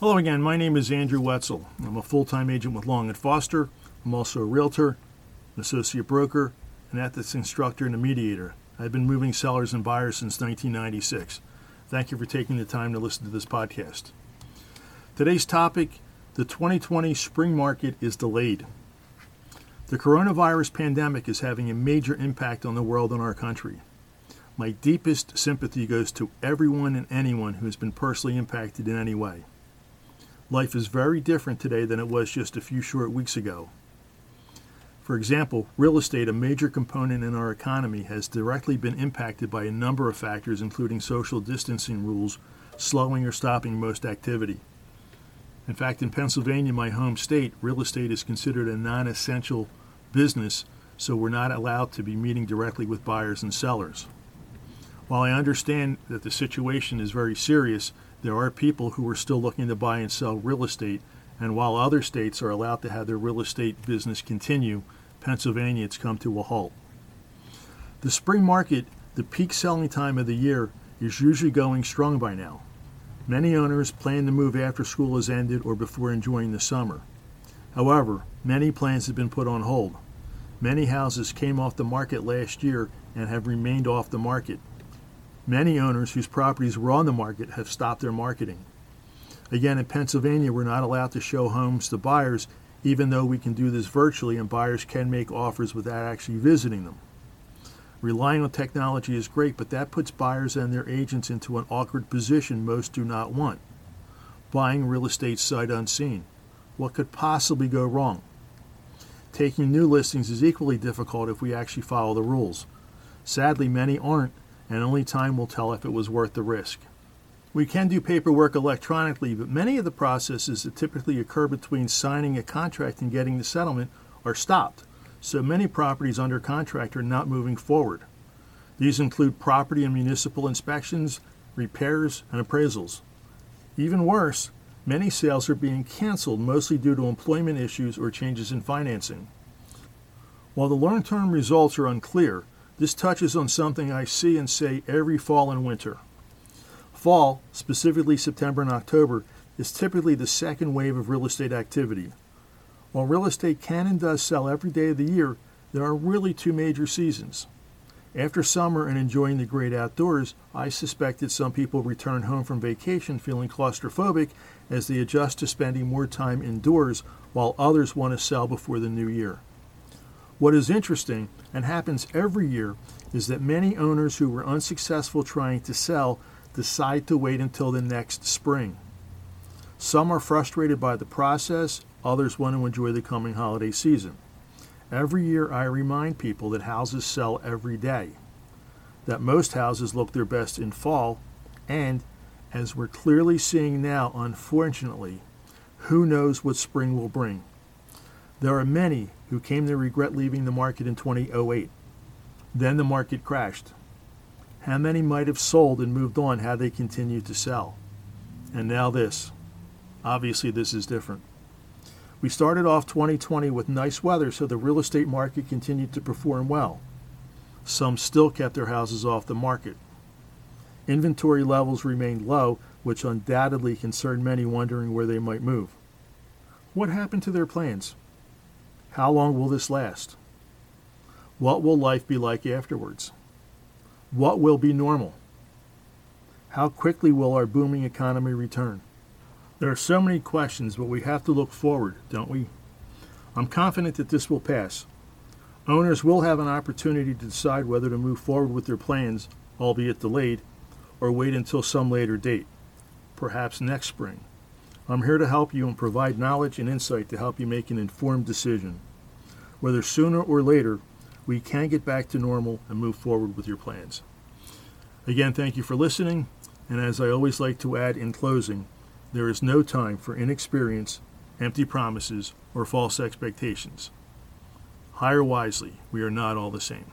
Hello again. My name is Andrew Wetzel. I'm a full-time agent with Long and Foster. I'm also a realtor, an associate broker, an ethics instructor, and a mediator. I've been moving sellers and buyers since 1996. Thank you for taking the time to listen to this podcast. Today's topic the 2020 spring market is delayed. The coronavirus pandemic is having a major impact on the world and our country. My deepest sympathy goes to everyone and anyone who has been personally impacted in any way. Life is very different today than it was just a few short weeks ago. For example, real estate, a major component in our economy, has directly been impacted by a number of factors, including social distancing rules, slowing or stopping most activity. In fact, in Pennsylvania, my home state, real estate is considered a non essential business, so we're not allowed to be meeting directly with buyers and sellers. While I understand that the situation is very serious, there are people who are still looking to buy and sell real estate, and while other states are allowed to have their real estate business continue, Pennsylvania it's come to a halt. The spring market, the peak selling time of the year, is usually going strong by now. Many owners plan to move after school has ended or before enjoying the summer. However, many plans have been put on hold. Many houses came off the market last year and have remained off the market. Many owners whose properties were on the market have stopped their marketing. Again, in Pennsylvania, we're not allowed to show homes to buyers, even though we can do this virtually and buyers can make offers without actually visiting them. Relying on technology is great, but that puts buyers and their agents into an awkward position most do not want. Buying real estate sight unseen. What could possibly go wrong? Taking new listings is equally difficult if we actually follow the rules. Sadly, many aren't, and only time will tell if it was worth the risk. We can do paperwork electronically, but many of the processes that typically occur between signing a contract and getting the settlement are stopped, so many properties under contract are not moving forward. These include property and municipal inspections, repairs, and appraisals. Even worse, many sales are being canceled mostly due to employment issues or changes in financing. While the long term results are unclear, this touches on something I see and say every fall and winter. Fall, specifically September and October, is typically the second wave of real estate activity. While real estate can and does sell every day of the year, there are really two major seasons. After summer and enjoying the great outdoors, I suspect that some people return home from vacation feeling claustrophobic as they adjust to spending more time indoors, while others want to sell before the new year. What is interesting, and happens every year, is that many owners who were unsuccessful trying to sell decide to wait until the next spring. Some are frustrated by the process, others want to enjoy the coming holiday season. Every year I remind people that houses sell every day, that most houses look their best in fall, and, as we're clearly seeing now, unfortunately, who knows what spring will bring. There are many who came to regret leaving the market in 2008. Then the market crashed. How many might have sold and moved on had they continued to sell? And now this. Obviously, this is different. We started off 2020 with nice weather, so the real estate market continued to perform well. Some still kept their houses off the market. Inventory levels remained low, which undoubtedly concerned many wondering where they might move. What happened to their plans? How long will this last? What will life be like afterwards? What will be normal? How quickly will our booming economy return? There are so many questions, but we have to look forward, don't we? I'm confident that this will pass. Owners will have an opportunity to decide whether to move forward with their plans, albeit delayed, or wait until some later date, perhaps next spring. I'm here to help you and provide knowledge and insight to help you make an informed decision. Whether sooner or later, we can get back to normal and move forward with your plans. Again, thank you for listening, and as I always like to add in closing, there is no time for inexperience, empty promises, or false expectations. Hire wisely, we are not all the same.